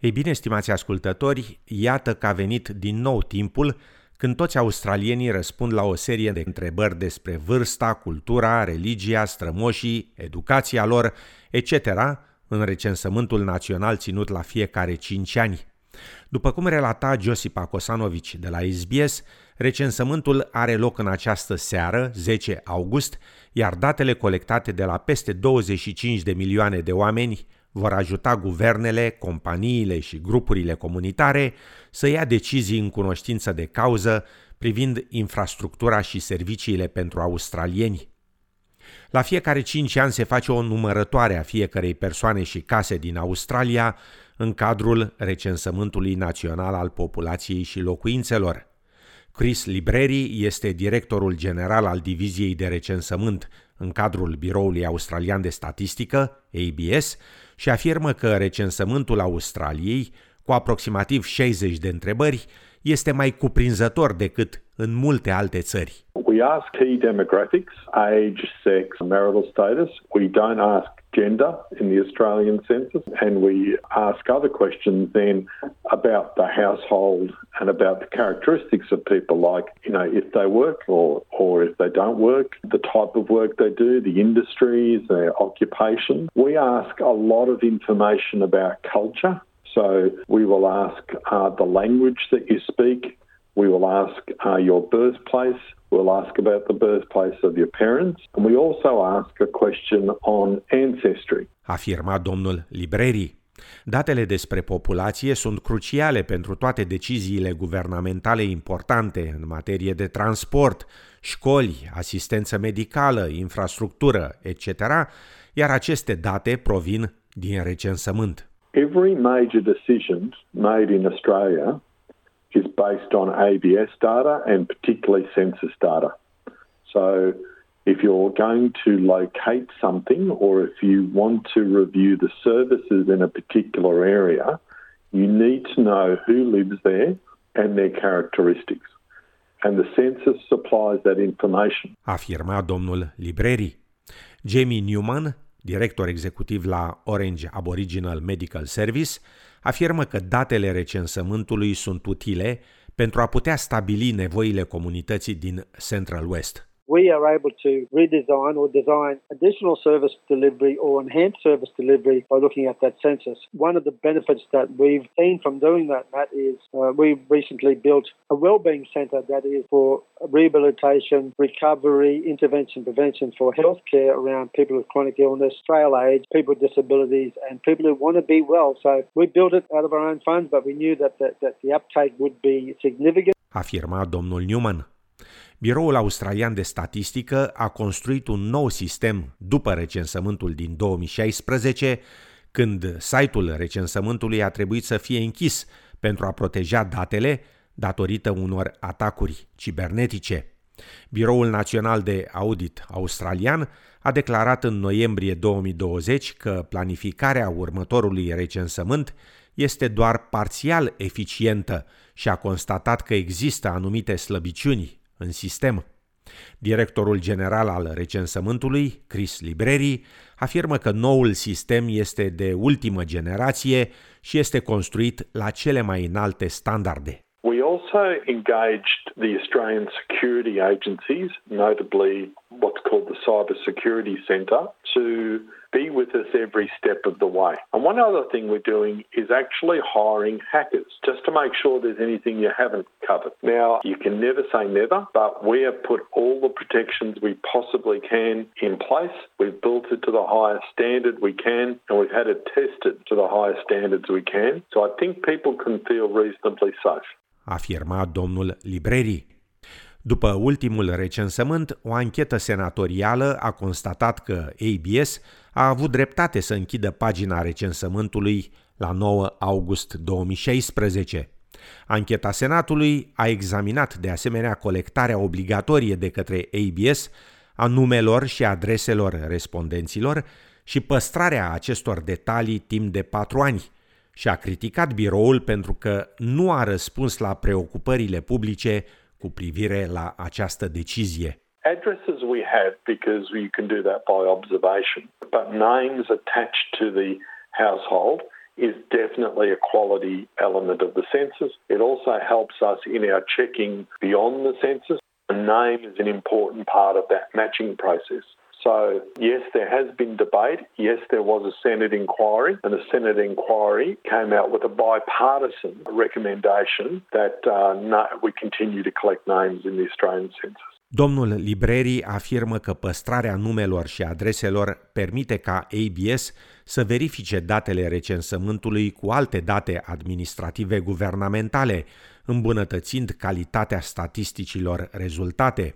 Ei bine, stimați ascultători, iată că a venit din nou timpul când toți australienii răspund la o serie de întrebări despre vârsta, cultura, religia, strămoșii, educația lor, etc., în recensământul național ținut la fiecare 5 ani. După cum relata Josipa Kosanovici de la SBS, recensământul are loc în această seară, 10 august, iar datele colectate de la peste 25 de milioane de oameni vor ajuta guvernele, companiile și grupurile comunitare să ia decizii în cunoștință de cauză privind infrastructura și serviciile pentru australieni. La fiecare cinci ani se face o numărătoare a fiecărei persoane și case din Australia în cadrul recensământului național al populației și locuințelor. Chris Libreri este directorul general al Diviziei de Recensământ în cadrul Biroului Australian de Statistică, ABS, și afirmă că recensământul Australiei, cu aproximativ 60 de întrebări, este mai cuprinzător decât în multe alte țări. We ask key demographics, age, sex, marital status. We don't ask gender in the Australian census, and we ask other questions then about the household and about the characteristics of people, like you know if they work or or if they don't work, the type of work they do, the industries, their occupation. We ask a lot of information about culture. So we will ask uh, the language that you speak. We will ask uh, your birthplace. We'll ask about the birthplace of your parents. And we also ask a question on ancestry. Afirma domnul Libreri. Datele despre populație sunt cruciale pentru toate deciziile guvernamentale importante în materie de transport, școli, asistență medicală, infrastructură, etc., iar aceste date provin din recensământ. Every major decision made in Australia is based on ABS data and particularly census data. So if you're going to locate something or if you want to review the services in a particular area, you need to know who lives there and their characteristics. And the census supplies that information. Afirma domnul Libreri. Jamie Newman, director executiv la Orange Aboriginal Medical Service, afirmă că datele recensământului sunt utile pentru a putea stabili nevoile comunității din Central West. We are able to redesign or design additional service delivery or enhanced service delivery by looking at that census. One of the benefits that we've seen from doing that, Matt, is uh, we recently built a wellbeing centre that is for rehabilitation, recovery, intervention, prevention for healthcare around people with chronic illness, frail age, people with disabilities, and people who want to be well. So we built it out of our own funds, but we knew that, that, that the uptake would be significant. Afirma domnul Newman. Biroul Australian de Statistică a construit un nou sistem după recensământul din 2016, când site-ul recensământului a trebuit să fie închis pentru a proteja datele datorită unor atacuri cibernetice. Biroul Național de Audit Australian a declarat în noiembrie 2020 că planificarea următorului recensământ este doar parțial eficientă și a constatat că există anumite slăbiciuni în sistem. Directorul general al recensământului, Chris Libreri, afirmă că noul sistem este de ultimă generație și este construit la cele mai înalte standarde. Also engaged the Australian security agencies, notably what's called the Cyber Security Centre, to be with us every step of the way. And one other thing we're doing is actually hiring hackers just to make sure there's anything you haven't covered. Now, you can never say never, but we have put all the protections we possibly can in place. We've built it to the highest standard we can, and we've had it tested to the highest standards we can. So I think people can feel reasonably safe. Afirma domnul Libreri. După ultimul recensământ, o anchetă senatorială a constatat că ABS a avut dreptate să închidă pagina recensământului la 9 august 2016. Ancheta Senatului a examinat de asemenea colectarea obligatorie de către ABS a numelor și adreselor respondenților și păstrarea acestor detalii timp de patru ani și a criticat biroul pentru că nu a răspuns la preocupările publice cu privire la această decizie. Addresses we have because you can do that by observation, but names attached to the household is definitely a quality element of the census. It also helps us in our checking beyond the census. A name is an important part of that matching process. So, yes, there has been debate. Yes, there was a Senate inquiry, and the Senate inquiry came out with a bipartisan recommendation that uh, no, we continue to collect names in the Australian census. Domnul Libreri afirmă că păstrarea numelor și adreselor permite ca ABS să verifice datele recensământului cu alte date administrative guvernamentale, îmbunătățind calitatea statisticilor rezultate.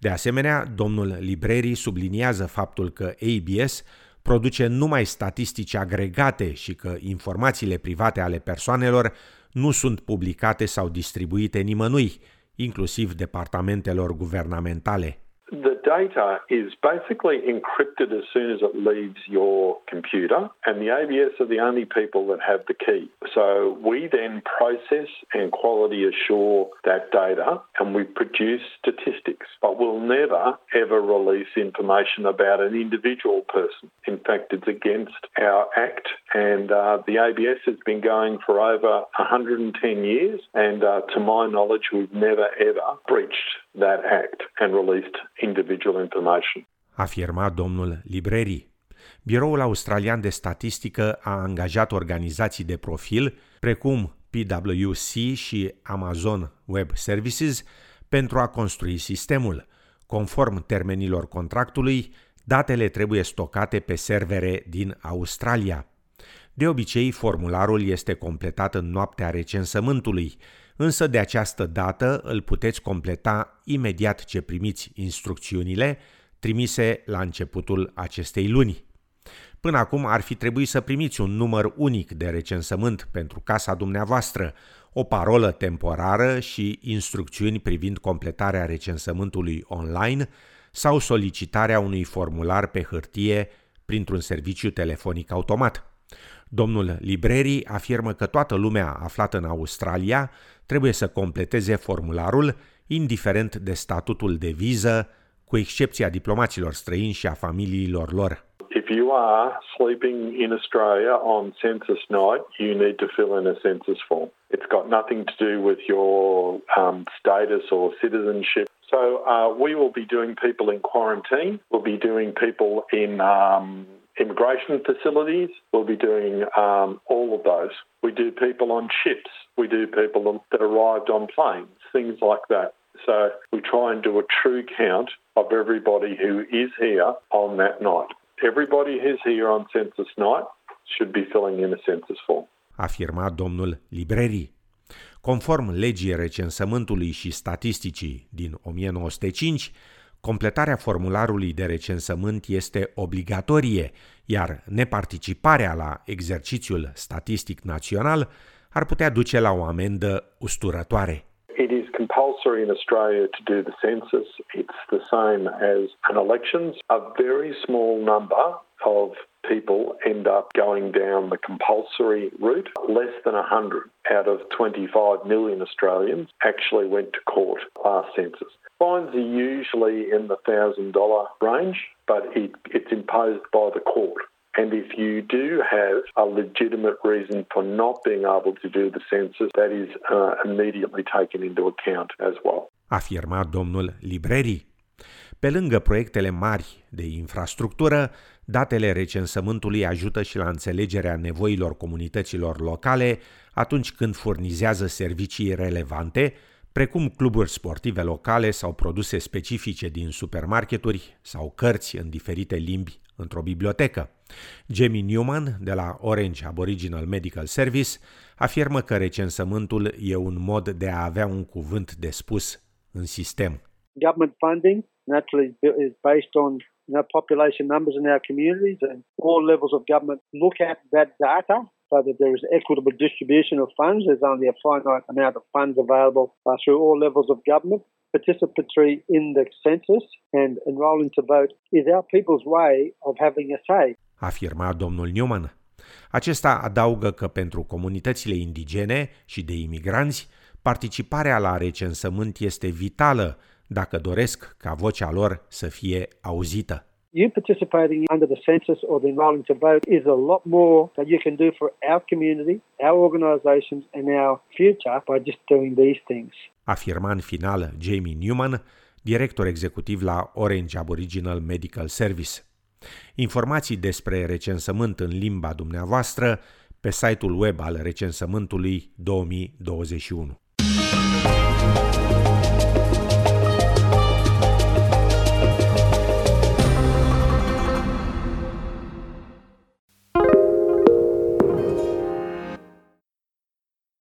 De asemenea, domnul Libreri subliniază faptul că ABS produce numai statistici agregate și că informațiile private ale persoanelor nu sunt publicate sau distribuite nimănui, inclusiv departamentelor guvernamentale. The data is basically encrypted as soon as it leaves your computer, and the ABS are the only people that have the key. So we then process and quality assure that data and we produce statistics, but we'll never ever release information about an individual person. In fact, it's against our act, and uh, the ABS has been going for over 110 years, and uh, to my knowledge, we've never ever breached that act and released individual information. Afirma domnul Libreri. Biroul Australian de Statistică a angajat organizații de profil, precum PwC și Amazon Web Services, pentru a construi sistemul. Conform termenilor contractului, datele trebuie stocate pe servere din Australia. De obicei, formularul este completat în noaptea recensământului, însă de această dată îl puteți completa imediat ce primiți instrucțiunile trimise la începutul acestei luni. Până acum ar fi trebuit să primiți un număr unic de recensământ pentru casa dumneavoastră, o parolă temporară și instrucțiuni privind completarea recensământului online sau solicitarea unui formular pe hârtie printr-un serviciu telefonic automat. Domnul Libreri afirmă că toată lumea aflată în Australia trebuie să completeze formularul, indiferent de statutul de viză, cu excepția diplomaților străini și a familiilor lor. If you are sleeping in Australia on census night, you need to fill in a census form. It's got nothing to do with your um, status or citizenship. So uh, we will be doing people in quarantine. We'll be doing people in um, immigration facilities. We'll be doing um, all of those. We do people on ships. We do people that arrived on planes, things like that. So we try and do a true count of everybody who is here on that night. Everybody who's here on census night should be filling in a census form. Afirma domnul Libreri. Conform legii recensământului și statisticii din 1905, completarea formularului de recensământ este obligatorie, iar neparticiparea la exercițiul statistic național ar putea duce la o amendă usturătoare. It is compulsory in Australia to do the census. It's the same as an elections. A very small number of people end up going down the compulsory route. Less than 100 out of 25 million Australians actually went to court last census. Fines are usually in the $1,000 range, but it, it's imposed by the court. And if you do have a legitimate reason for not being able to do the census, that is uh, immediately taken into account as well. Afirma domnul Libreri. Pe lângă proiectele mari de infrastructură, datele recensământului ajută și la înțelegerea nevoilor comunităților locale atunci când furnizează servicii relevante, precum cluburi sportive locale sau produse specifice din supermarketuri sau cărți în diferite limbi într-o bibliotecă. Jamie Newman, de la Orange Aboriginal Medical Service, afirmă că recensământul e un mod de a avea un cuvânt de spus în sistem. Government funding naturally is based on you know, population numbers in our communities, and all levels of government look at that data so that there is equitable distribution of funds. There's only a finite amount of funds available uh, through all levels of government. Participatory in the census and enrolling to vote is our people's way of having a say. Afirma domnul Newman. Acesta adaugă că pentru comunitățile indigene și de imigranți, participarea la recensământ este vitală dacă doresc ca vocea lor să fie auzită. You participating under the census or the enrolling to vote is a lot more that you can do for our community, our organisations and our future by just doing these things. Afirma în final Jamie Newman, director executiv la Orange Aboriginal Medical Service. Informații despre recensământ în limba dumneavoastră pe site-ul web al recensământului 2021.